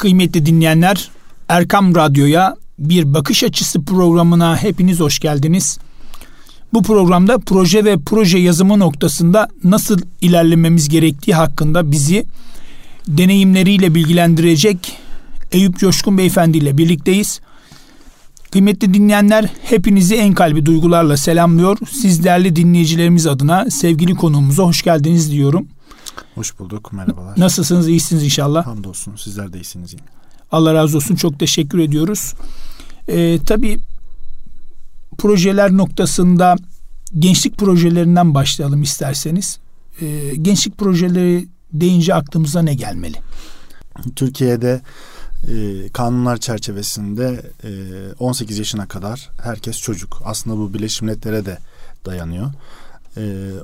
Kıymetli dinleyenler, Erkam Radyo'ya bir bakış açısı programına hepiniz hoş geldiniz. Bu programda proje ve proje yazımı noktasında nasıl ilerlememiz gerektiği hakkında bizi deneyimleriyle bilgilendirecek Eyüp Coşkun Beyefendi ile birlikteyiz. Kıymetli dinleyenler hepinizi en kalbi duygularla selamlıyor. Siz değerli dinleyicilerimiz adına sevgili konuğumuza hoş geldiniz diyorum. Hoş bulduk. Merhabalar. Nasılsınız? İyisiniz inşallah. Hamdolsun. Sizler de iyisiniz. Yine. Allah razı olsun. Çok teşekkür ediyoruz. Ee, tabii projeler noktasında gençlik projelerinden başlayalım isterseniz. Ee, gençlik projeleri deyince aklımıza ne gelmeli? Türkiye'de e, kanunlar çerçevesinde e, 18 yaşına kadar herkes çocuk. Aslında bu Birleşmiş Milletler'e de dayanıyor. E,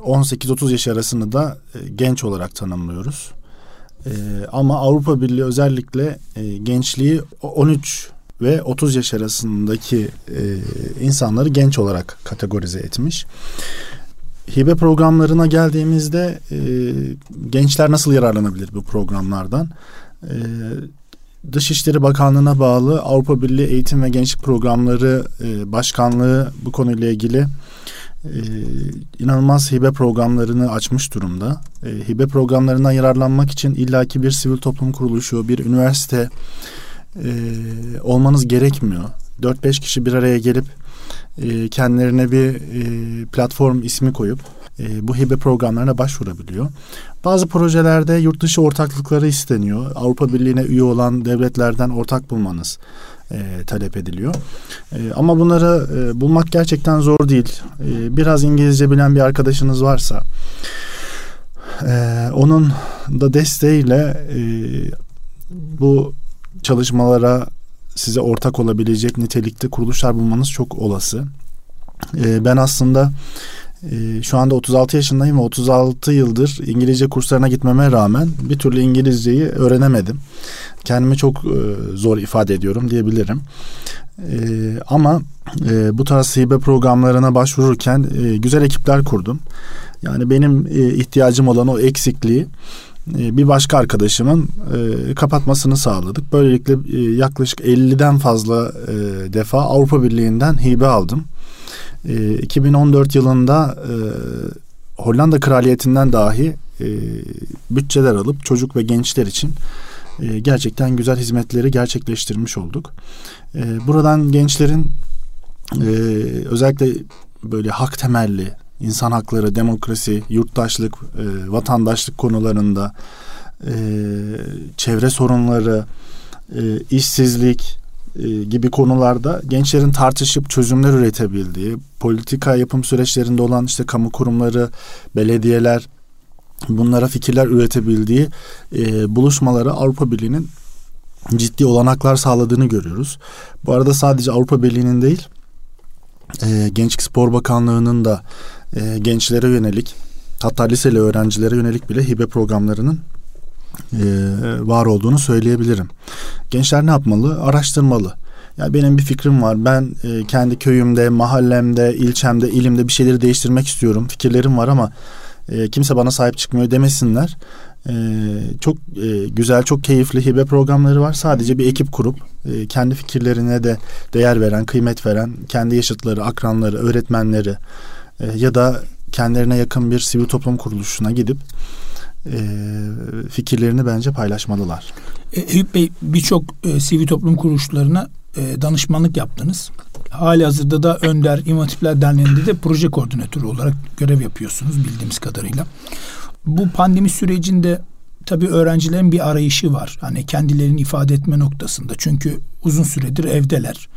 18-30 yaş arasını da e, genç olarak tanımlıyoruz. E, ama Avrupa Birliği özellikle e, gençliği 13 ve 30 yaş arasındaki e, insanları genç olarak kategorize etmiş. Hibe programlarına geldiğimizde gençler nasıl yararlanabilir bu programlardan? Dışişleri Bakanlığı'na bağlı Avrupa Birliği Eğitim ve Gençlik Programları Başkanlığı bu konuyla ilgili e, inanılmaz hibe programlarını açmış durumda. E, hibe programlarından yararlanmak için illaki bir sivil toplum kuruluşu, bir üniversite e, olmanız gerekmiyor. 4-5 kişi bir araya gelip e, kendilerine bir e, platform ismi koyup bu hibe programlarına başvurabiliyor. Bazı projelerde yurt dışı ortaklıkları isteniyor. Avrupa Birliği'ne üye olan devletlerden ortak bulmanız e, talep ediliyor. E, ama bunları e, bulmak gerçekten zor değil. E, biraz İngilizce bilen bir arkadaşınız varsa e, onun da desteğiyle e, bu çalışmalara size ortak olabilecek nitelikte kuruluşlar bulmanız çok olası. E, ben aslında e, şu anda 36 yaşındayım ve 36 yıldır İngilizce kurslarına gitmeme rağmen bir türlü İngilizceyi öğrenemedim. Kendimi çok e, zor ifade ediyorum diyebilirim. E, ama e, bu tarz hibe programlarına başvururken e, güzel ekipler kurdum. Yani benim ihtiyacım olan o eksikliği bir başka arkadaşımın kapatmasını sağladık. Böylelikle yaklaşık 50'den fazla defa Avrupa Birliği'nden hibe aldım. E, 2014 yılında e, Hollanda Kraliyeti'nden dahi e, bütçeler alıp çocuk ve gençler için e, gerçekten güzel hizmetleri gerçekleştirmiş olduk. E, buradan gençlerin e, özellikle böyle hak temelli insan hakları, demokrasi, yurttaşlık, e, vatandaşlık konularında e, çevre sorunları, e, işsizlik gibi konularda gençlerin tartışıp çözümler üretebildiği, politika yapım süreçlerinde olan işte kamu kurumları, belediyeler bunlara fikirler üretebildiği e, buluşmaları Avrupa Birliği'nin ciddi olanaklar sağladığını görüyoruz. Bu arada sadece Avrupa Birliği'nin değil, e, Gençlik Spor Bakanlığı'nın da e, gençlere yönelik hatta liseli öğrencilere yönelik bile hibe programlarının e, var olduğunu söyleyebilirim. Gençler ne yapmalı? Araştırmalı. Ya benim bir fikrim var. Ben e, kendi köyümde, mahallemde, ilçemde, ilimde bir şeyleri değiştirmek istiyorum. Fikirlerim var ama e, kimse bana sahip çıkmıyor demesinler. E, çok e, güzel, çok keyifli hibe programları var. Sadece bir ekip kurup e, kendi fikirlerine de değer veren, kıymet veren, kendi yaşıtları, akranları, öğretmenleri e, ya da kendilerine yakın bir sivil toplum kuruluşuna gidip e, fikirlerini bence paylaşmalılar. E, Eyüp Bey birçok e, sivil toplum kuruluşlarına e, danışmanlık yaptınız. Hali hazırda da Önder İmam Hatipler Derneği'nde de proje koordinatörü olarak görev yapıyorsunuz bildiğimiz kadarıyla. Bu pandemi sürecinde tabii öğrencilerin bir arayışı var. Hani kendilerini ifade etme noktasında. Çünkü uzun süredir evdeler.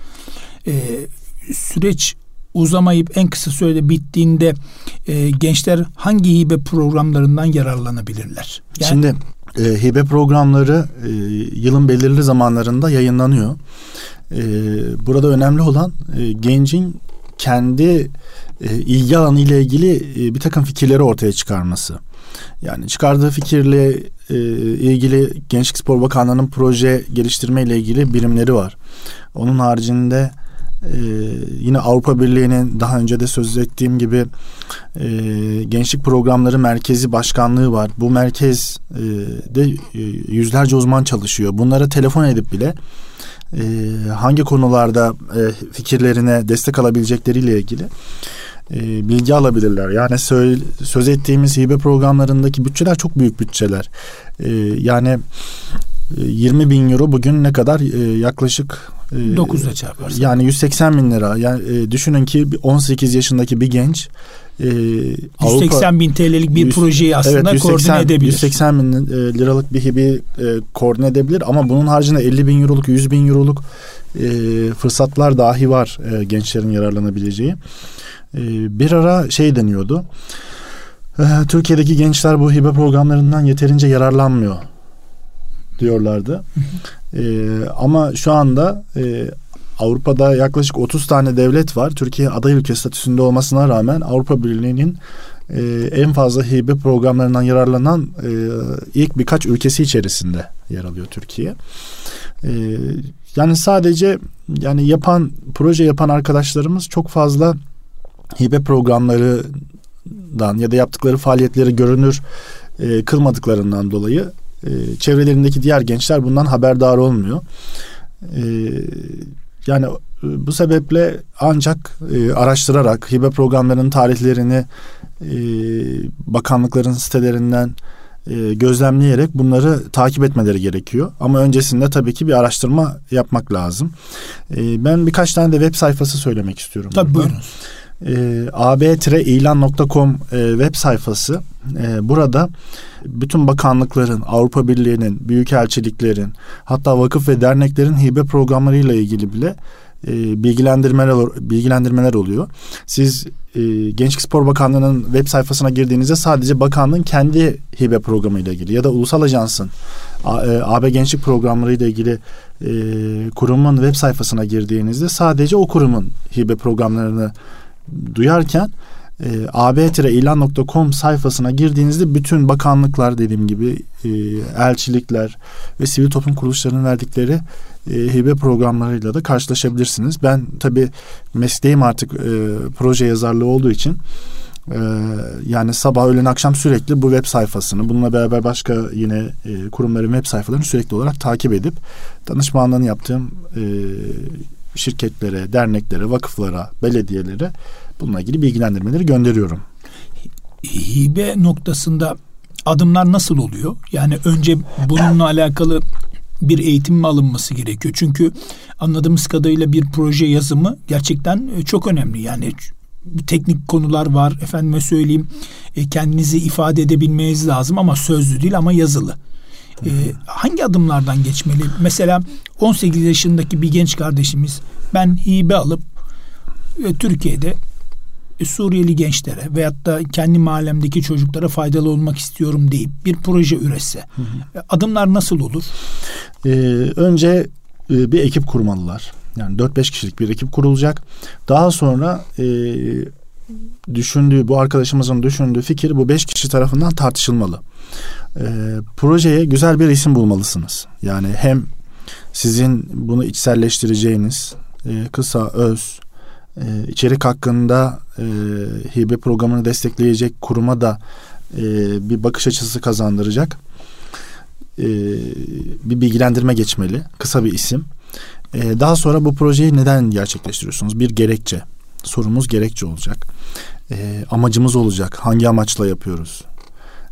Ee, süreç uzamayıp en kısa sürede bittiğinde e, gençler hangi hibe programlarından yararlanabilirler? Yani, Şimdi e, hibe programları e, yılın belirli zamanlarında yayınlanıyor. E, burada önemli olan e, gencin kendi e, ilgi alanı ile ilgili e, bir takım fikirleri ortaya çıkarması. Yani çıkardığı fikirle e, ilgili Gençlik Spor Bakanlığı'nın proje geliştirme ile ilgili birimleri var. Onun haricinde Ee, yine Avrupa Birliği'nin daha önce de söz ettiğim gibi e, gençlik programları merkezi başkanlığı var. Bu merkez e, de e, yüzlerce uzman çalışıyor. Bunlara telefon edip bile e, hangi konularda e, fikirlerine destek alabilecekleriyle ilgili e, bilgi alabilirler. Yani söz, söz ettiğimiz hibe programlarındaki bütçeler çok büyük bütçeler. E, yani 20 bin euro bugün ne kadar? E, yaklaşık e, 9'la çarparsan. Yani 180 bin lira. Yani e, düşünün ki 18 yaşındaki bir genç e, 180 Avrupa, bin TL'lik bir 100, projeyi aslında evet, 180, koordine edebilir. 180 bin e, liralık bir hibi e, koordine edebilir ama bunun haricinde 50 bin euroluk, 100 bin euroluk e, fırsatlar dahi var e, gençlerin yararlanabileceği. E, bir ara şey deniyordu. E, Türkiye'deki gençler bu hibe programlarından yeterince yararlanmıyor diyorlardı. e, ama şu anda e, Avrupa'da yaklaşık 30 tane devlet var. Türkiye aday ülke statüsünde olmasına rağmen Avrupa Birliği'nin e, en fazla hibe programlarından yararlanan e, ilk birkaç ülkesi içerisinde yer alıyor Türkiye. E, yani sadece yani yapan proje yapan arkadaşlarımız çok fazla hibe programlarından ya da yaptıkları faaliyetleri görünür e, kılmadıklarından dolayı e, çevrelerindeki diğer gençler bundan haberdar olmuyor. E, yani e, bu sebeple ancak e, araştırarak hibe programlarının tarihlerini e, bakanlıkların sitelerinden e, gözlemleyerek bunları takip etmeleri gerekiyor. Ama öncesinde tabii ki bir araştırma yapmak lazım. E, ben birkaç tane de web sayfası söylemek istiyorum. Tabii buyurun e, ab-ilan.com e, web sayfası e, burada bütün bakanlıkların, Avrupa Birliği'nin, büyükelçiliklerin hatta vakıf ve derneklerin hibe programlarıyla ilgili bile e, bilgilendirmeler bilgilendirmeler oluyor. Siz e, Gençlik Spor Bakanlığı'nın web sayfasına girdiğinizde sadece bakanlığın kendi hibe programı ile ilgili ya da ulusal ajansın AB e, Gençlik Programları ile ilgili e, kurumun web sayfasına girdiğinizde sadece o kurumun hibe programlarını duyarken e, ab-ilan.com sayfasına girdiğinizde bütün bakanlıklar dediğim gibi e, elçilikler ve sivil toplum kuruluşlarının verdikleri e, hibe programlarıyla da karşılaşabilirsiniz. Ben tabi mesleğim artık e, proje yazarlığı olduğu için e, yani sabah öğlen akşam sürekli bu web sayfasını bununla beraber başka yine e, kurumların web sayfalarını sürekli olarak takip edip danışmanlığını yaptığım e, şirketlere, derneklere, vakıflara, belediyelere bununla ilgili bilgilendirmeleri gönderiyorum. Hibe noktasında adımlar nasıl oluyor? Yani önce bununla alakalı bir eğitim mi alınması gerekiyor? Çünkü anladığımız kadarıyla bir proje yazımı gerçekten e, çok önemli. Yani teknik konular var. Efendime söyleyeyim e, kendinizi ifade edebilmeniz lazım ama sözlü değil ama yazılı. E, hangi adımlardan geçmeli? Mesela 18 yaşındaki bir genç kardeşimiz ben hibe alıp e, Türkiye'de e, Suriyeli gençlere veyahut da kendi mahallemdeki çocuklara faydalı olmak istiyorum deyip bir proje üretse hı hı. E, adımlar nasıl olur? Ee, önce e, bir ekip kurmalılar. Yani 4-5 kişilik bir ekip kurulacak. Daha sonra e, düşündüğü bu arkadaşımızın düşündüğü fikir bu 5 kişi tarafından tartışılmalı. E, projeye güzel bir isim bulmalısınız. Yani hem sizin bunu içselleştireceğiniz e, kısa, öz, e, içerik hakkında e, hibe programını destekleyecek kuruma da e, bir bakış açısı kazandıracak e, bir bilgilendirme geçmeli. Kısa bir isim. E, daha sonra bu projeyi neden gerçekleştiriyorsunuz? Bir gerekçe. Sorumuz gerekçe olacak. E, amacımız olacak. Hangi amaçla yapıyoruz?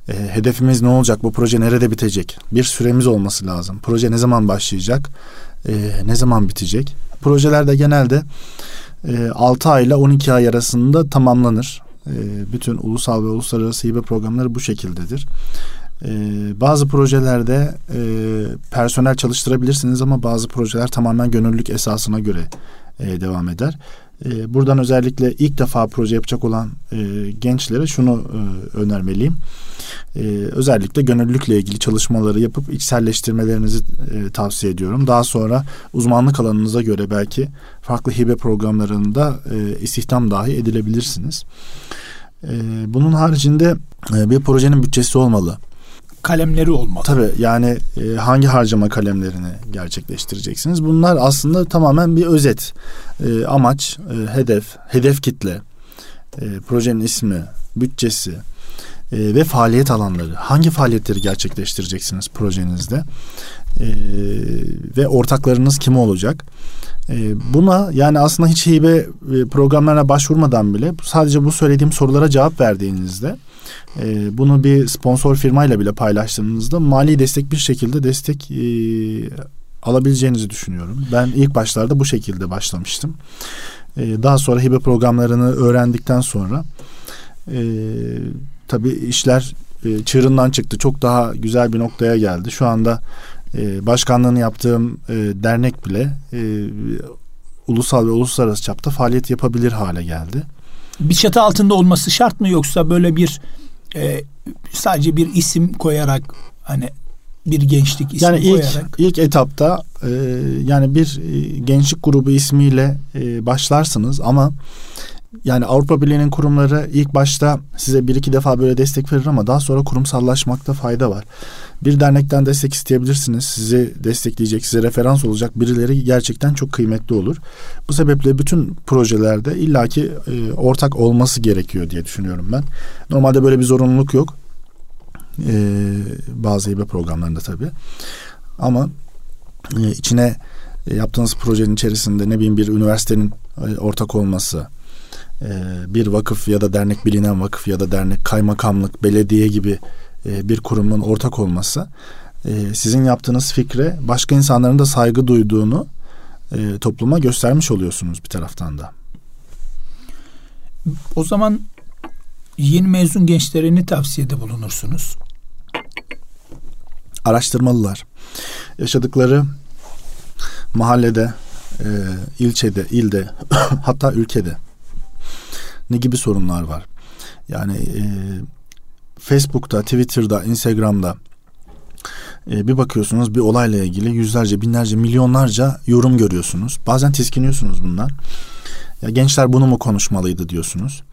E, hedefimiz ne olacak? Bu proje nerede bitecek? Bir süremiz olması lazım. Proje ne zaman başlayacak? E, ne zaman bitecek? Projelerde genelde e, 6 ay ile 12 ay arasında tamamlanır. E, bütün ulusal ve uluslararası hibe programları bu şekildedir. E, bazı projelerde e, personel çalıştırabilirsiniz ama bazı projeler tamamen gönüllülük esasına göre e, devam eder. E, buradan özellikle ilk defa proje yapacak olan e, gençlere şunu e, önermeliyim. E, özellikle gönüllülükle ilgili çalışmaları yapıp içselleştirmelerinizi e, tavsiye ediyorum. Daha sonra uzmanlık alanınıza göre belki farklı hibe programlarında e, istihdam dahi edilebilirsiniz. E, bunun haricinde bir projenin bütçesi olmalı kalemleri olmalı. Tabii yani e, hangi harcama kalemlerini gerçekleştireceksiniz? Bunlar aslında tamamen bir özet. E, amaç, e, hedef, hedef kitle, e, projenin ismi, bütçesi e, ve faaliyet alanları. Hangi faaliyetleri gerçekleştireceksiniz projenizde? E, ve ortaklarınız kim olacak? E, buna yani aslında hiç hibe e, programlarına başvurmadan bile sadece bu söylediğim sorulara cevap verdiğinizde e, bunu bir sponsor firmayla bile paylaştığınızda mali destek bir şekilde destek e, alabileceğinizi düşünüyorum. Ben ilk başlarda bu şekilde başlamıştım. E, daha sonra hibe programlarını öğrendikten sonra e, tabii işler e, çığırından çıktı. Çok daha güzel bir noktaya geldi. Şu anda e, başkanlığını yaptığım e, dernek bile e, ulusal ve uluslararası çapta faaliyet yapabilir hale geldi. Bir çatı altında olması şart mı yoksa böyle bir e, sadece bir isim koyarak hani bir gençlik ismi yani ilk, koyarak. ilk etapta e, yani bir e, gençlik grubu ismiyle e, başlarsınız ama yani Avrupa Birliği'nin kurumları ilk başta size bir iki defa böyle destek verir ama daha sonra kurumsallaşmakta fayda var. Bir dernekten destek isteyebilirsiniz. Sizi destekleyecek, size referans olacak birileri gerçekten çok kıymetli olur. Bu sebeple bütün projelerde illaki e, ortak olması gerekiyor diye düşünüyorum ben. Normalde böyle bir zorunluluk yok. E, bazı hibe programlarında tabii. Ama e, içine e, yaptığınız projenin içerisinde ne bileyim bir üniversitenin e, ortak olması, bir vakıf ya da dernek bilinen vakıf ya da dernek kaymakamlık, belediye gibi e, bir kurumun ortak olması e, sizin yaptığınız fikre başka insanların da saygı duyduğunu e, topluma göstermiş oluyorsunuz bir taraftan da. O zaman yeni mezun gençlere ne tavsiyede bulunursunuz? Araştırmalılar. Yaşadıkları mahallede, ilçede, ilde hatta ülkede ne gibi sorunlar var? Yani e, Facebook'ta, Twitter'da, Instagram'da e, bir bakıyorsunuz bir olayla ilgili yüzlerce, binlerce, milyonlarca yorum görüyorsunuz. Bazen tiskiniyorsunuz bundan. Ya gençler bunu mu konuşmalıydı diyorsunuz.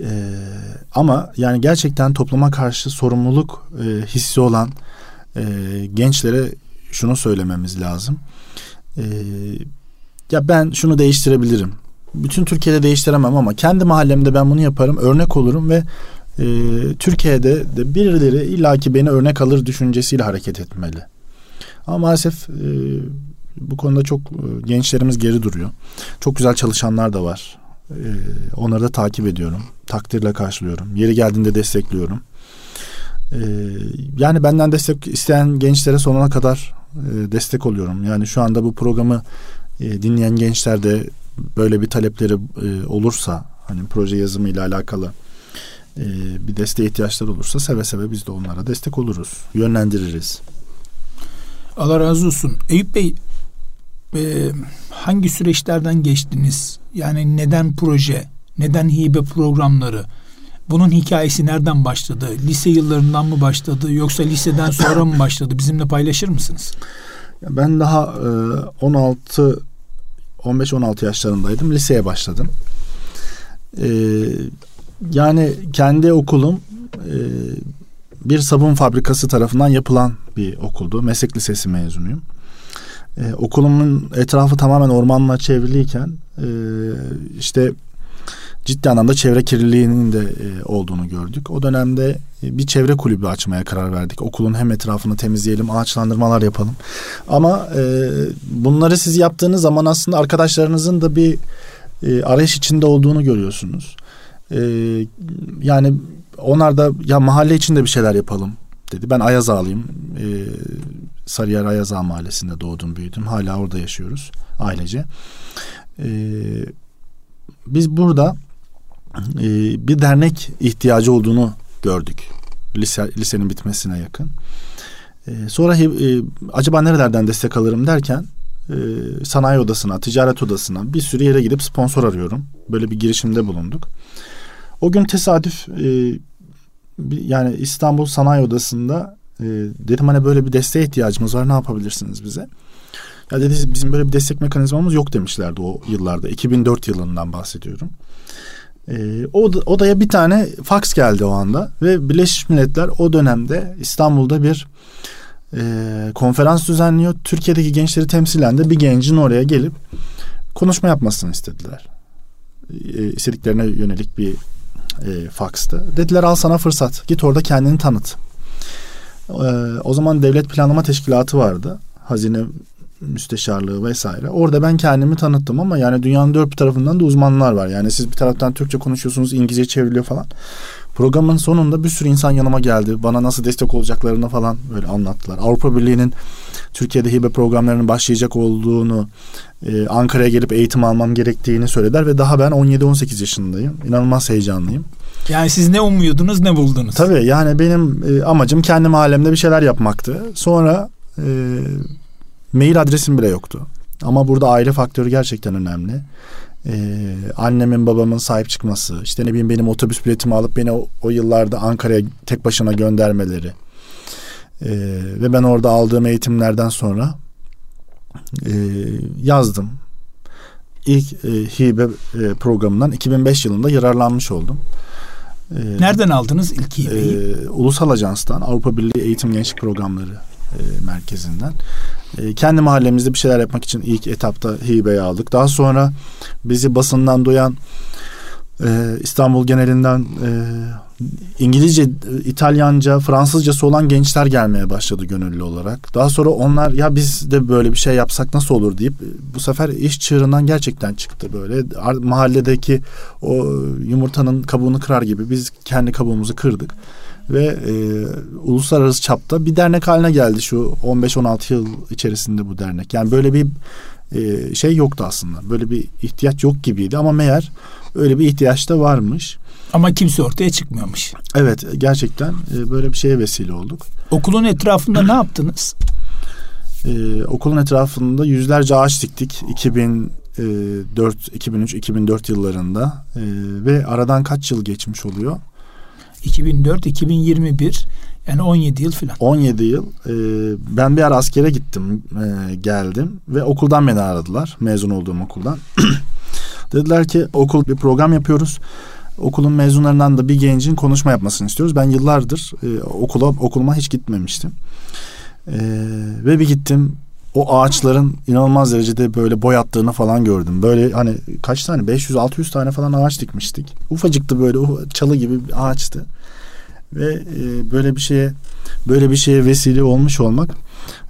E, ama yani gerçekten topluma karşı sorumluluk e, hissi olan e, gençlere şunu söylememiz lazım. E, ya ben şunu değiştirebilirim. Bütün Türkiye'de değiştiremem ama kendi mahallemde ben bunu yaparım, örnek olurum ve e, Türkiye'de de birileri illaki beni örnek alır düşüncesiyle hareket etmeli. Ama maalesef e, bu konuda çok e, gençlerimiz geri duruyor. Çok güzel çalışanlar da var. E, onları da takip ediyorum. Takdirle karşılıyorum. Yeri geldiğinde destekliyorum. E, yani benden destek isteyen gençlere sonuna kadar e, destek oluyorum. Yani şu anda bu programı e, dinleyen gençler de böyle bir talepleri e, olursa hani proje yazımı ile alakalı e, bir desteğe ihtiyaçları olursa seve seve biz de onlara destek oluruz. Yönlendiririz. Allah razı olsun. Eyüp Bey e, hangi süreçlerden geçtiniz? Yani neden proje? Neden hibe programları? Bunun hikayesi nereden başladı? Lise yıllarından mı başladı yoksa liseden sonra mı başladı? Bizimle paylaşır mısınız? Ben daha e, 16 15-16 yaşlarındaydım. Liseye başladım. E, yani kendi okulum e, bir sabun fabrikası tarafından yapılan bir okuldu. Meslek lisesi mezunuyum. E, okulumun etrafı tamamen ormanla çevriliyken e, işte ciddi anlamda çevre kirliliğinin de e, olduğunu gördük. O dönemde e, bir çevre kulübü açmaya karar verdik. Okulun hem etrafını temizleyelim, ağaçlandırmalar yapalım. Ama e, bunları siz yaptığınız zaman aslında arkadaşlarınızın da bir e, arayış içinde olduğunu görüyorsunuz. E, yani onlar da ya mahalle içinde bir şeyler yapalım dedi. Ben Ayazağlıyım. E, Sarıyer Ayazağ Mahallesi'nde doğdum, büyüdüm. Hala orada yaşıyoruz ailece. E, biz burada e, bir dernek ihtiyacı olduğunu gördük. Lise, lisenin bitmesine yakın. E, sonra e, acaba nerelerden destek alırım derken e, sanayi odasına, ticaret odasına bir sürü yere gidip sponsor arıyorum. Böyle bir girişimde bulunduk. O gün tesadüf e, yani İstanbul Sanayi Odası'nda e, dedim hani böyle bir desteğe ihtiyacımız var ne yapabilirsiniz bize? Ya dedi bizim böyle bir destek mekanizmamız yok demişlerdi o yıllarda. 2004 yılından bahsediyorum. E, o odaya bir tane fax geldi o anda ve Birleşmiş Milletler o dönemde İstanbul'da bir e, konferans düzenliyor. Türkiye'deki gençleri temsilen de bir gencin oraya gelip konuşma yapmasını istediler. E, istediklerine yönelik bir e, faxtı. Dediler al sana fırsat. Git orada kendini tanıt. E, o zaman devlet planlama teşkilatı vardı. Hazine müsteşarlığı vesaire. Orada ben kendimi tanıttım ama yani dünyanın dört bir tarafından da uzmanlar var. Yani siz bir taraftan Türkçe konuşuyorsunuz, İngilizce çevriliyor falan. Programın sonunda bir sürü insan yanıma geldi. Bana nasıl destek olacaklarını falan böyle anlattılar. Avrupa Birliği'nin Türkiye'de hibe programlarının başlayacak olduğunu, e, Ankara'ya gelip eğitim almam gerektiğini söylediler ve daha ben 17-18 yaşındayım. İnanılmaz heyecanlıyım. Yani siz ne umuyordunuz, ne buldunuz? Tabii yani benim e, amacım kendi mahallemde bir şeyler yapmaktı. Sonra e, mail adresim bile yoktu. Ama burada aile faktörü gerçekten önemli. Ee, annemin babamın sahip çıkması, işte ne bileyim benim otobüs biletimi alıp beni o, o yıllarda Ankara'ya tek başına göndermeleri ee, ve ben orada aldığım eğitimlerden sonra e, yazdım. İlk e, hibe e, programından 2005 yılında yararlanmış oldum. Ee, Nereden aldınız ilk hibeyi? E, Ulusal Ajans'tan Avrupa Birliği Eğitim Gençlik Programları e, merkezinden. E, kendi mahallemizde bir şeyler yapmak için ilk etapta hibeyi aldık. Daha sonra bizi basından duyan e, İstanbul genelinden e, İngilizce, İtalyanca, Fransızcası olan gençler gelmeye başladı gönüllü olarak. Daha sonra onlar ya biz de böyle bir şey yapsak nasıl olur deyip bu sefer iş çığırından gerçekten çıktı böyle. Mahalledeki o yumurtanın kabuğunu kırar gibi biz kendi kabuğumuzu kırdık ve e, uluslararası çapta bir dernek haline geldi şu 15-16 yıl içerisinde bu dernek. Yani böyle bir e, şey yoktu aslında. Böyle bir ihtiyaç yok gibiydi ama meğer öyle bir ihtiyaç da varmış. Ama kimse ortaya çıkmıyormuş. Evet gerçekten e, böyle bir şeye vesile olduk. Okulun etrafında ne yaptınız? Ee, okulun etrafında yüzlerce ağaç diktik. 2004, 2003, 2004 yıllarında ee, ve aradan kaç yıl geçmiş oluyor? 2004, 2021 yani 17 yıl falan. 17 yıl. E, ben bir ara askere gittim, e, geldim ve okuldan beni aradılar. Mezun olduğum okuldan. Dediler ki okul bir program yapıyoruz. Okulun mezunlarından da bir gencin konuşma yapmasını istiyoruz. Ben yıllardır e, okula okuluma hiç gitmemiştim. E, ve bir gittim o ağaçların inanılmaz derecede böyle boyattığını falan gördüm. Böyle hani kaç tane 500-600 tane falan ağaç dikmiştik. Ufacıktı böyle çalı gibi bir ağaçtı. Ve e, böyle bir şeye böyle bir şeye vesile olmuş olmak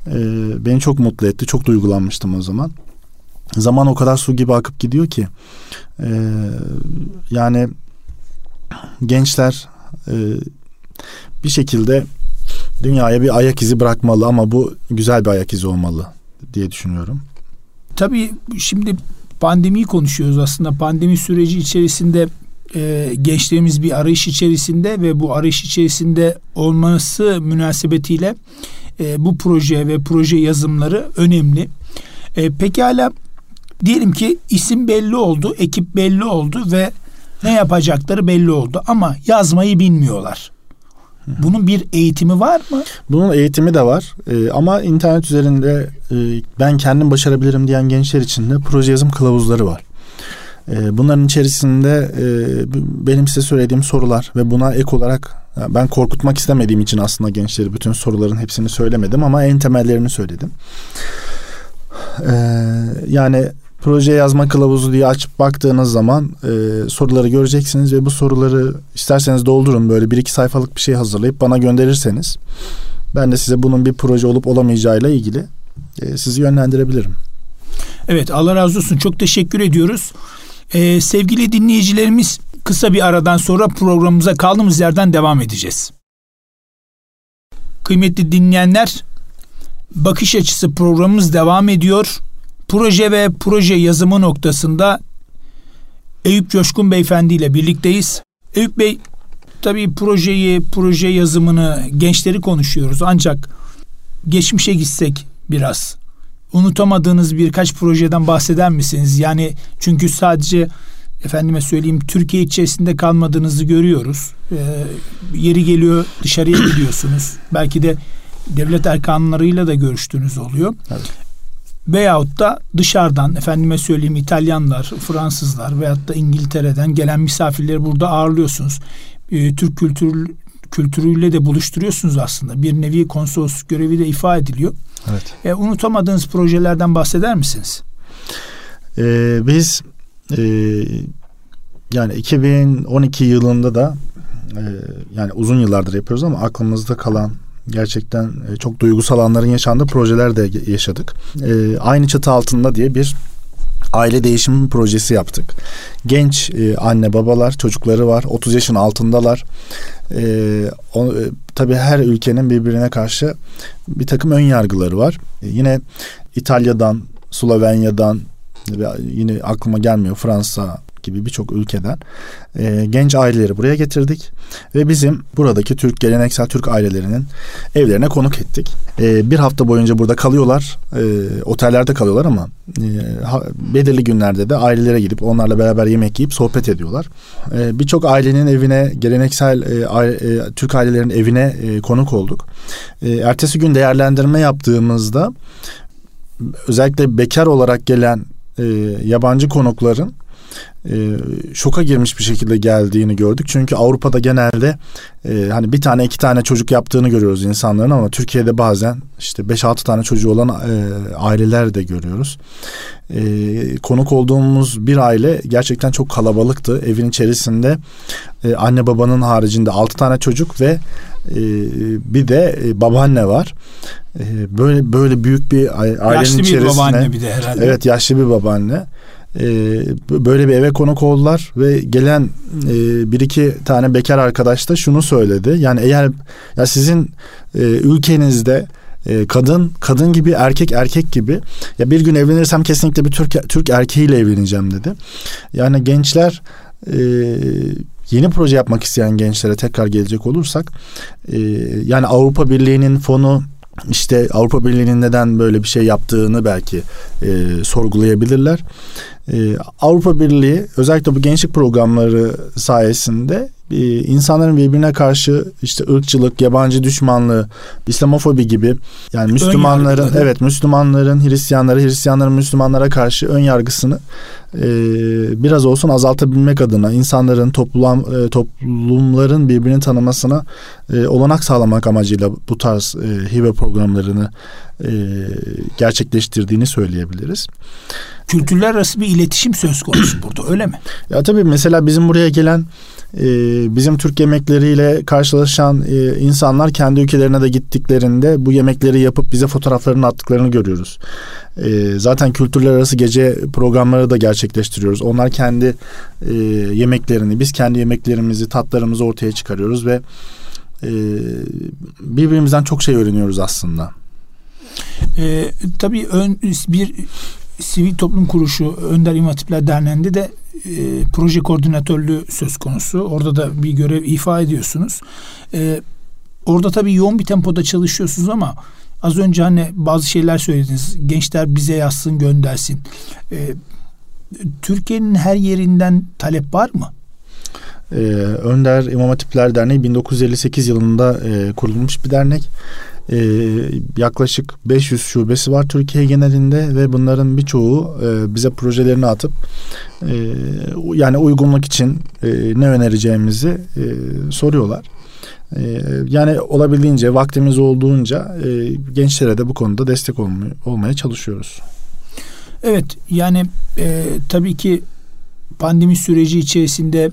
e, beni çok mutlu etti. Çok duygulanmıştım o zaman. Zaman o kadar su gibi akıp gidiyor ki e, yani gençler e, bir şekilde dünyaya bir ayak izi bırakmalı ama bu güzel bir ayak izi olmalı diye düşünüyorum. Tabii şimdi pandemiyi konuşuyoruz aslında. Pandemi süreci içerisinde e, gençlerimiz bir arayış içerisinde ve bu arayış içerisinde olması münasebetiyle e, bu proje ve proje yazımları önemli. E, pekala diyelim ki isim belli oldu, ekip belli oldu ve ne yapacakları belli oldu ama yazmayı bilmiyorlar. Bunun bir eğitimi var mı? Bunun eğitimi de var ee, ama internet üzerinde e, ben kendim başarabilirim diyen gençler için de proje yazım kılavuzları var. Ee, bunların içerisinde e, benim size söylediğim sorular ve buna ek olarak ben korkutmak istemediğim için aslında gençleri bütün soruların hepsini söylemedim ama en temellerini söyledim. Ee, yani proje yazma kılavuzu diye açıp baktığınız zaman e, soruları göreceksiniz ve bu soruları isterseniz doldurun böyle bir iki sayfalık bir şey hazırlayıp bana gönderirseniz ben de size bunun bir proje olup olamayacağıyla ilgili e, sizi yönlendirebilirim. Evet Allah razı olsun çok teşekkür ediyoruz. Ee, sevgili dinleyicilerimiz kısa bir aradan sonra programımıza kaldığımız yerden devam edeceğiz. Kıymetli dinleyenler bakış açısı programımız devam ediyor proje ve proje yazımı noktasında Eyüp Coşkun Beyefendi ile birlikteyiz. Eyüp Bey tabii projeyi, proje yazımını, gençleri konuşuyoruz ancak geçmişe gitsek biraz unutamadığınız birkaç projeden bahseder misiniz? Yani çünkü sadece efendime söyleyeyim Türkiye içerisinde kalmadığınızı görüyoruz. Ee, yeri geliyor dışarıya gidiyorsunuz. Belki de devlet erkanlarıyla da görüştüğünüz oluyor. Evet. Veyahut da dışarıdan efendime söyleyeyim İtalyanlar, Fransızlar veyahut da İngiltere'den gelen misafirleri burada ağırlıyorsunuz. E, Türk kültür kültürüyle de buluşturuyorsunuz aslında. Bir nevi konsolos görevi de ifa ediliyor. Evet. E, unutamadığınız projelerden bahseder misiniz? Ee, biz e, yani 2012 yılında da e, yani uzun yıllardır yapıyoruz ama aklımızda kalan gerçekten e, çok duygusal anların yaşandığı projeler de yaşadık. E, aynı çatı altında diye bir aile değişimi projesi yaptık. Genç e, anne babalar çocukları var 30 yaşın altındalar. Tabii her ülkenin birbirine karşı bir takım ön yargıları var. Yine İtalya'dan, Slovenya'dan yine aklıma gelmiyor Fransa, gibi birçok ülkeden e, genç aileleri buraya getirdik ve bizim buradaki Türk geleneksel Türk ailelerinin evlerine konuk ettik. E, bir hafta boyunca burada kalıyorlar, e, otellerde kalıyorlar ama e, ha, belirli günlerde de ailelere gidip onlarla beraber yemek yiyip sohbet ediyorlar. E, birçok ailenin evine geleneksel e, aile, e, Türk ailelerinin evine e, konuk olduk. E, ertesi gün değerlendirme yaptığımızda özellikle bekar olarak gelen e, yabancı konukların e, şoka girmiş bir şekilde geldiğini gördük. Çünkü Avrupa'da genelde e, hani bir tane iki tane çocuk yaptığını görüyoruz insanların ama Türkiye'de bazen işte beş altı tane çocuğu olan e, aileler de görüyoruz. E, konuk olduğumuz bir aile gerçekten çok kalabalıktı. Evin içerisinde e, anne babanın haricinde altı tane çocuk ve e, bir de e, babaanne var. E, böyle böyle büyük bir ailenin yaşlı içerisinde. Yaşlı bir babaanne bir de herhalde. Evet yaşlı bir babaanne e, böyle bir eve konuk oldular ve gelen e, bir iki tane bekar arkadaş da şunu söyledi. Yani eğer ya sizin e, ülkenizde e, kadın kadın gibi erkek erkek gibi ya bir gün evlenirsem kesinlikle bir Türk Türk erkeğiyle evleneceğim dedi. Yani gençler yeni proje yapmak isteyen gençlere tekrar gelecek olursak yani Avrupa Birliği'nin fonu işte Avrupa Birliği'nin neden böyle bir şey yaptığını belki e, sorgulayabilirler. E, Avrupa Birliği özellikle bu gençlik programları sayesinde insanların birbirine karşı işte ırkçılık, yabancı düşmanlığı, İslamofobi gibi yani Müslümanların evet Müslümanların Hristiyanlara, Hristiyanların Müslümanlara karşı ön yargısını e, biraz olsun azaltabilmek adına insanların toplum e, toplumların birbirini tanımasına e, olanak sağlamak amacıyla bu tarz e, hibe programlarını e, gerçekleştirdiğini söyleyebiliriz. Kültürler arası bir iletişim söz konusu burada öyle mi? Ya tabii mesela bizim buraya gelen e, bizim Türk yemekleriyle karşılaşan e, insanlar kendi ülkelerine de gittiklerinde bu yemekleri yapıp bize fotoğraflarını attıklarını görüyoruz. E, zaten kültürler arası gece programları da gerçekleştiriyoruz. Onlar kendi e, yemeklerini, biz kendi yemeklerimizi, tatlarımızı ortaya çıkarıyoruz ve e, birbirimizden çok şey öğreniyoruz aslında. E, tabii ön, bir sivil toplum kuruluşu Önder İmam Hatipler Derneği'nde de e, proje koordinatörlüğü söz konusu. Orada da bir görev ifa ediyorsunuz. E, orada tabii yoğun bir tempoda çalışıyorsunuz ama az önce hani bazı şeyler söylediniz. Gençler bize yazsın göndersin. E, Türkiye'nin her yerinden talep var mı? Ee, Önder İmam Hatipler Derneği 1958 yılında e, kurulmuş bir dernek e, yaklaşık 500 şubesi var Türkiye genelinde ve bunların birçoğu e, bize projelerini atıp e, yani uygunluk için e, ne önereceğimizi e, soruyorlar. E, yani olabildiğince vaktimiz olduğunca e, gençlere de bu konuda destek olmaya, olmaya çalışıyoruz. Evet yani e, tabii ki pandemi süreci içerisinde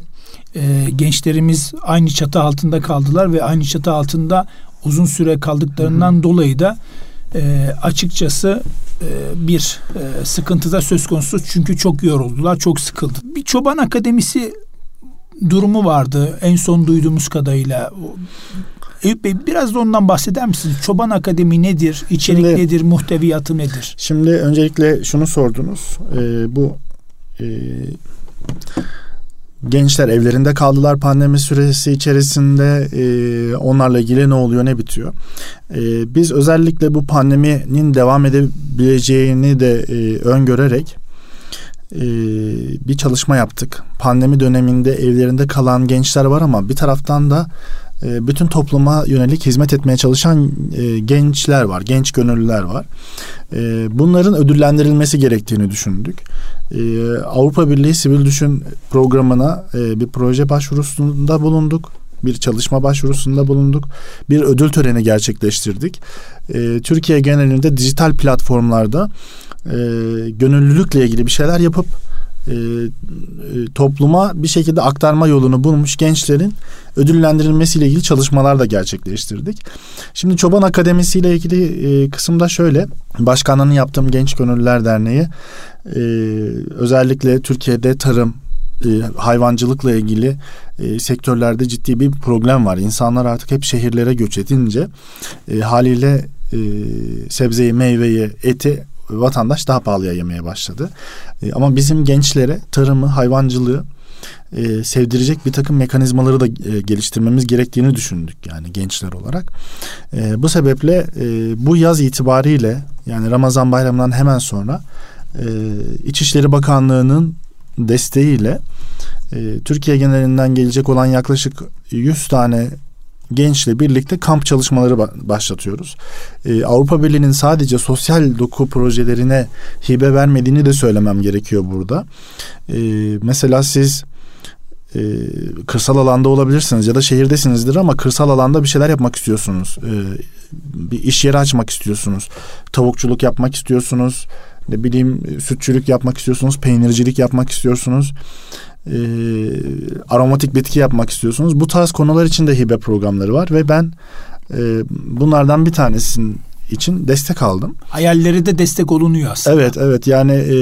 e, gençlerimiz aynı çatı altında kaldılar ve aynı çatı altında uzun süre kaldıklarından Hı-hı. dolayı da e, açıkçası e, bir e, sıkıntıda söz konusu çünkü çok yoruldular, çok sıkıldı. Bir çoban akademisi durumu vardı en son duyduğumuz kadarıyla. Eyüp Bey biraz da ondan bahseder misiniz? Çoban Akademi nedir? İçerik şimdi, nedir? Muhteviyatı nedir? Şimdi öncelikle şunu sordunuz. Ee, bu e, gençler evlerinde kaldılar pandemi süresi içerisinde e, onlarla ilgili ne oluyor ne bitiyor. E, biz özellikle bu pandeminin devam edebileceğini de e, öngörerek e, bir çalışma yaptık. Pandemi döneminde evlerinde kalan gençler var ama bir taraftan da e, bütün topluma yönelik hizmet etmeye çalışan e, gençler var, genç gönüllüler var. E, bunların ödüllendirilmesi gerektiğini düşündük. E, Avrupa Birliği Sivil Düşün programına e, bir proje başvurusunda bulunduk bir çalışma başvurusunda bulunduk. Bir ödül töreni gerçekleştirdik. Türkiye genelinde dijital platformlarda e, gönüllülükle ilgili bir şeyler yapıp e, e, topluma bir şekilde aktarma yolunu bulmuş gençlerin ödüllendirilmesiyle ilgili çalışmalar da gerçekleştirdik. Şimdi Çoban Akademisi ile ilgili e, kısımda şöyle başkanlığını yaptığım Genç Gönüllüler Derneği e, özellikle Türkiye'de tarım e, hayvancılıkla ilgili e, sektörlerde ciddi bir problem var. İnsanlar artık hep şehirlere göç edince e, haliyle e, sebzeyi, meyveyi, eti vatandaş daha pahalıya yemeye başladı. E, ama bizim gençlere tarımı, hayvancılığı e, sevdirecek bir takım mekanizmaları da e, geliştirmemiz gerektiğini düşündük yani gençler olarak. E, bu sebeple e, bu yaz itibariyle yani Ramazan bayramından hemen sonra e, İçişleri Bakanlığı'nın desteğiyle e, Türkiye genelinden gelecek olan yaklaşık 100 tane gençle birlikte kamp çalışmaları başlatıyoruz. Ee, Avrupa Birliği'nin sadece sosyal doku projelerine hibe vermediğini de söylemem gerekiyor burada. Ee, mesela siz e, kırsal alanda olabilirsiniz ya da şehirdesinizdir ama kırsal alanda bir şeyler yapmak istiyorsunuz. Ee, bir iş yeri açmak istiyorsunuz. Tavukçuluk yapmak istiyorsunuz. Ne bileyim sütçülük yapmak istiyorsunuz, peynircilik yapmak istiyorsunuz e, aromatik bitki yapmak istiyorsunuz. Bu tarz konular için de hibe programları var ve ben e, bunlardan bir tanesinin için destek aldım. Hayalleri de destek olunuyor aslında. Evet evet yani e,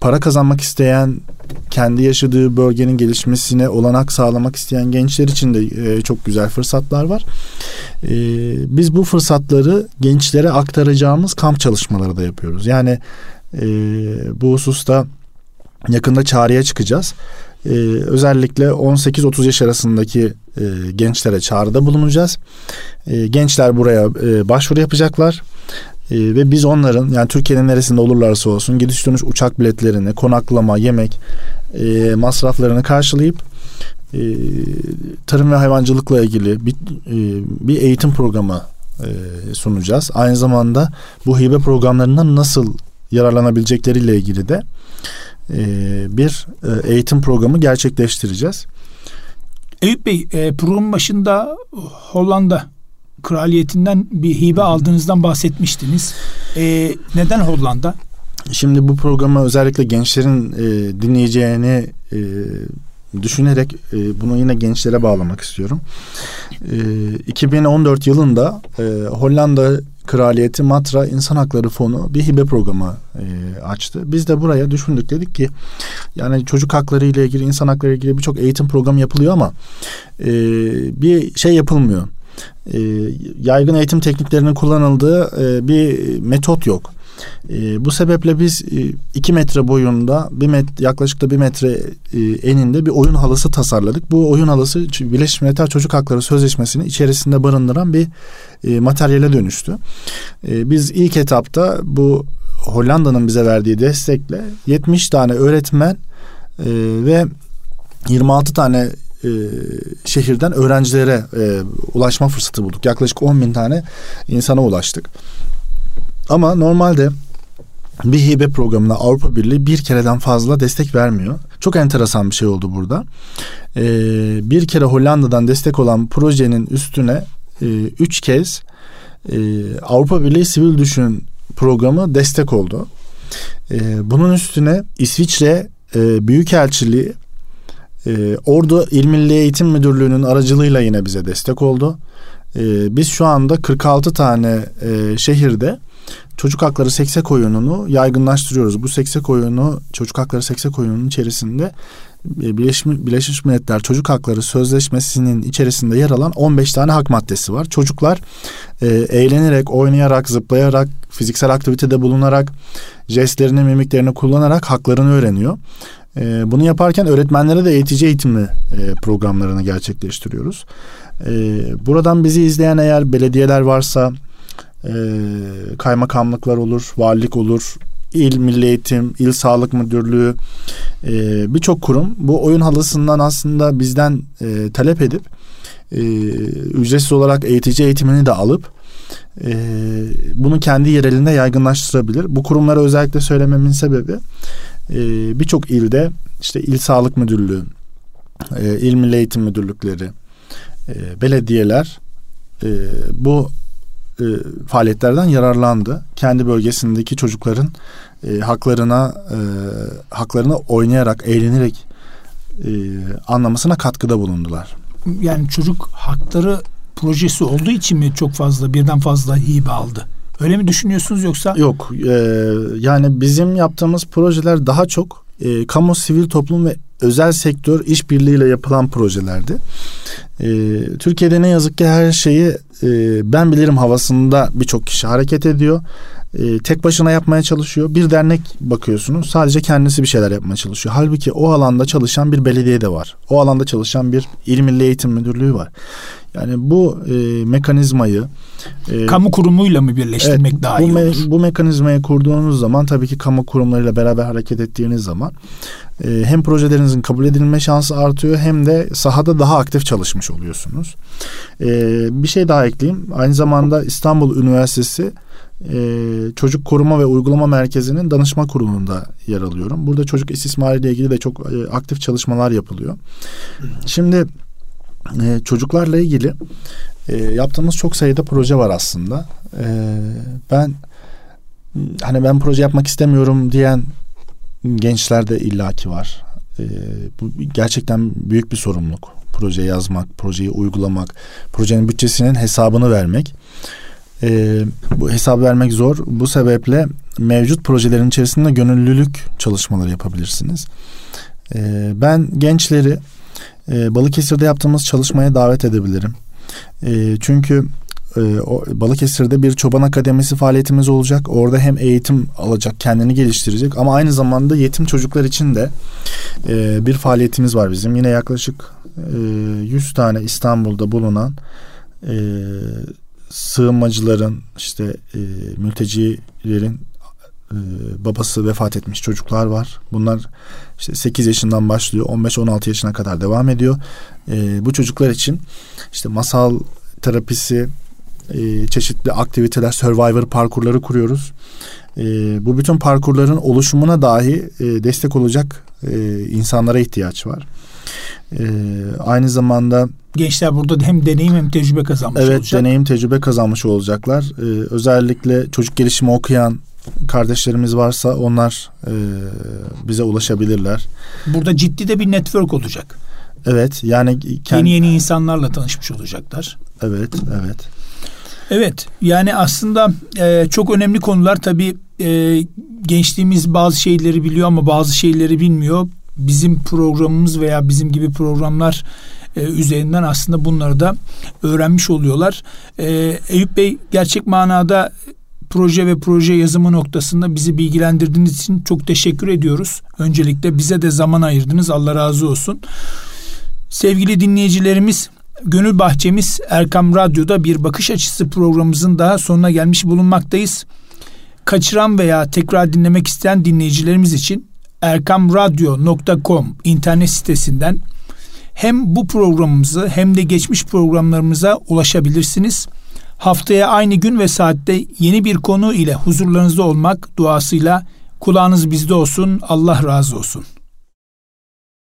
para kazanmak isteyen kendi yaşadığı bölgenin gelişmesine olanak sağlamak isteyen gençler için de e, çok güzel fırsatlar var. E, biz bu fırsatları gençlere aktaracağımız kamp çalışmaları da yapıyoruz. Yani e, bu hususta Yakında çağrıya çıkacağız. Ee, özellikle 18-30 yaş arasındaki e, gençlere çağrıda bulunacağız. E, gençler buraya e, başvuru yapacaklar. E, ve biz onların yani Türkiye'nin neresinde olurlarsa olsun gidiş dönüş uçak biletlerini, konaklama, yemek e, masraflarını karşılayıp e, tarım ve hayvancılıkla ilgili bir, e, bir eğitim programı e, sunacağız. Aynı zamanda bu hibe programlarından nasıl yararlanabilecekleriyle ilgili de e, bir e, eğitim programı gerçekleştireceğiz. Eyüp Bey e, programın başında Hollanda kraliyetinden bir hibe aldığınızdan bahsetmiştiniz. neden Hollanda? Şimdi bu programı özellikle gençlerin dinleyeceğini düşünerek bunu yine gençlere bağlamak istiyorum. 2014 yılında Hollanda Kraliyeti Matra İnsan Hakları Fonu bir hibe programı e, açtı. Biz de buraya düşündük dedik ki yani çocuk hakları ile ilgili insan hakları ile ilgili birçok eğitim programı yapılıyor ama e, bir şey yapılmıyor. E, yaygın eğitim tekniklerinin kullanıldığı e, bir metot yok. E, bu sebeple biz e, iki metre boyunda bir met, yaklaşık da bir metre e, eninde bir oyun halısı tasarladık. Bu oyun halısı Birleşmiş Milletler Çocuk Hakları Sözleşmesi'ni içerisinde barındıran bir e, materyale dönüştü. E, biz ilk etapta bu Hollanda'nın bize verdiği destekle 70 tane öğretmen e, ve 26 tane e, şehirden öğrencilere e, ulaşma fırsatı bulduk. Yaklaşık 10 bin tane insana ulaştık. Ama normalde bir hibe programına Avrupa Birliği bir kereden fazla destek vermiyor. Çok enteresan bir şey oldu burada. Ee, bir kere Hollanda'dan destek olan projenin üstüne e, üç kez e, Avrupa Birliği Sivil Düşün programı destek oldu. E, bunun üstüne İsviçre e, Büyükelçiliği e, Ordu İl Milli Eğitim Müdürlüğü'nün aracılığıyla yine bize destek oldu. E, biz şu anda 46 tane e, şehirde çocuk hakları seksek oyununu yaygınlaştırıyoruz. Bu seksek oyunu çocuk hakları seksek oyununun içerisinde e, Birleşmiş, Birleşmiş Milletler Çocuk Hakları Sözleşmesi'nin içerisinde yer alan 15 tane hak maddesi var. Çocuklar e, eğlenerek, oynayarak, zıplayarak, fiziksel aktivitede bulunarak, jestlerini, mimiklerini kullanarak haklarını öğreniyor. E, bunu yaparken öğretmenlere de eğitici eğitimli e, programlarını gerçekleştiriyoruz. E, buradan bizi izleyen eğer belediyeler varsa, e, kaymakamlıklar olur, valilik olur, il milli eğitim, il sağlık müdürlüğü e, birçok kurum bu oyun halısından aslında bizden e, talep edip e, ücretsiz olarak eğitici eğitimini de alıp e, bunu kendi yerelinde yaygınlaştırabilir. Bu kurumlara özellikle söylememin sebebi e, birçok ilde işte il sağlık müdürlüğü, e, il milli eğitim müdürlükleri, e, belediyeler e, bu e, faaliyetlerden yararlandı. Kendi bölgesindeki çocukların e, haklarına e, haklarını oynayarak, eğlenerek e, anlamasına katkıda bulundular. Yani çocuk hakları projesi olduğu için mi çok fazla birden fazla hibe aldı? Öyle mi düşünüyorsunuz yoksa? Yok. E, yani bizim yaptığımız projeler daha çok e, kamu sivil toplum ve özel sektör işbirliğiyle yapılan projelerdi. E, Türkiye'de ne yazık ki her şeyi e, ben bilirim havasında birçok kişi hareket ediyor. E, tek başına yapmaya çalışıyor. Bir dernek bakıyorsunuz sadece kendisi bir şeyler yapmaya çalışıyor. Halbuki o alanda çalışan bir belediye de var. O alanda çalışan bir il milli eğitim müdürlüğü var. Yani bu e, mekanizmayı e, kamu kurumuyla mı birleştirmek evet, daha bu iyi olur? Me, bu mekanizmayı kurduğunuz zaman tabii ki kamu kurumlarıyla beraber hareket ettiğiniz zaman e, hem projelerinizin kabul edilme şansı artıyor hem de sahada daha aktif çalışmış oluyorsunuz. E, bir şey daha ekleyeyim. Aynı zamanda İstanbul Üniversitesi e, Çocuk Koruma ve Uygulama Merkezi'nin danışma kurulunda yer alıyorum. Burada çocuk istismarı ile ilgili de çok e, aktif çalışmalar yapılıyor. Şimdi e, çocuklarla ilgili e, yaptığımız çok sayıda proje var aslında. E, ben hani ben proje yapmak istemiyorum diyen gençler de illaki var. E, bu gerçekten büyük bir sorumluluk. Proje yazmak, projeyi uygulamak, projenin bütçesinin hesabını vermek. E, bu hesap vermek zor. Bu sebeple mevcut projelerin içerisinde gönüllülük çalışmaları yapabilirsiniz. E, ben gençleri e, Balıkesir'de yaptığımız çalışmaya davet edebilirim. E, çünkü e, o, Balıkesir'de bir çoban akademisi faaliyetimiz olacak. Orada hem eğitim alacak, kendini geliştirecek ama aynı zamanda yetim çocuklar için de e, bir faaliyetimiz var bizim. Yine yaklaşık e, 100 tane İstanbul'da bulunan e, sığınmacıların işte e, mültecilerin e, babası vefat etmiş çocuklar var. Bunlar işte 8 yaşından başlıyor 15-16 yaşına kadar devam ediyor. E, bu çocuklar için işte masal terapisi, e, çeşitli aktiviteler, survivor parkurları kuruyoruz. E, bu bütün parkurların oluşumuna dahi e, destek olacak e, insanlara ihtiyaç var. E, aynı zamanda gençler burada hem deneyim hem tecrübe kazanmış evet, olacak. Evet deneyim tecrübe kazanmış olacaklar. Ee, özellikle çocuk gelişimi okuyan kardeşlerimiz varsa onlar e, bize ulaşabilirler. Burada ciddi de bir network olacak. Evet yani kend... yeni yeni insanlarla tanışmış olacaklar. Evet evet. Evet yani aslında e, çok önemli konular tabii e, gençliğimiz bazı şeyleri biliyor ama bazı şeyleri bilmiyor. Bizim programımız veya bizim gibi programlar e, üzerinden aslında bunları da öğrenmiş oluyorlar. E, Eyüp Bey gerçek manada proje ve proje yazımı noktasında bizi bilgilendirdiğiniz için çok teşekkür ediyoruz. Öncelikle bize de zaman ayırdınız. Allah razı olsun. Sevgili dinleyicilerimiz Gönül Bahçemiz Erkam Radyo'da bir bakış açısı programımızın daha sonuna gelmiş bulunmaktayız. Kaçıran veya tekrar dinlemek isteyen dinleyicilerimiz için erkamradyo.com internet sitesinden hem bu programımızı hem de geçmiş programlarımıza ulaşabilirsiniz. Haftaya aynı gün ve saatte yeni bir konu ile huzurlarınızda olmak duasıyla kulağınız bizde olsun. Allah razı olsun.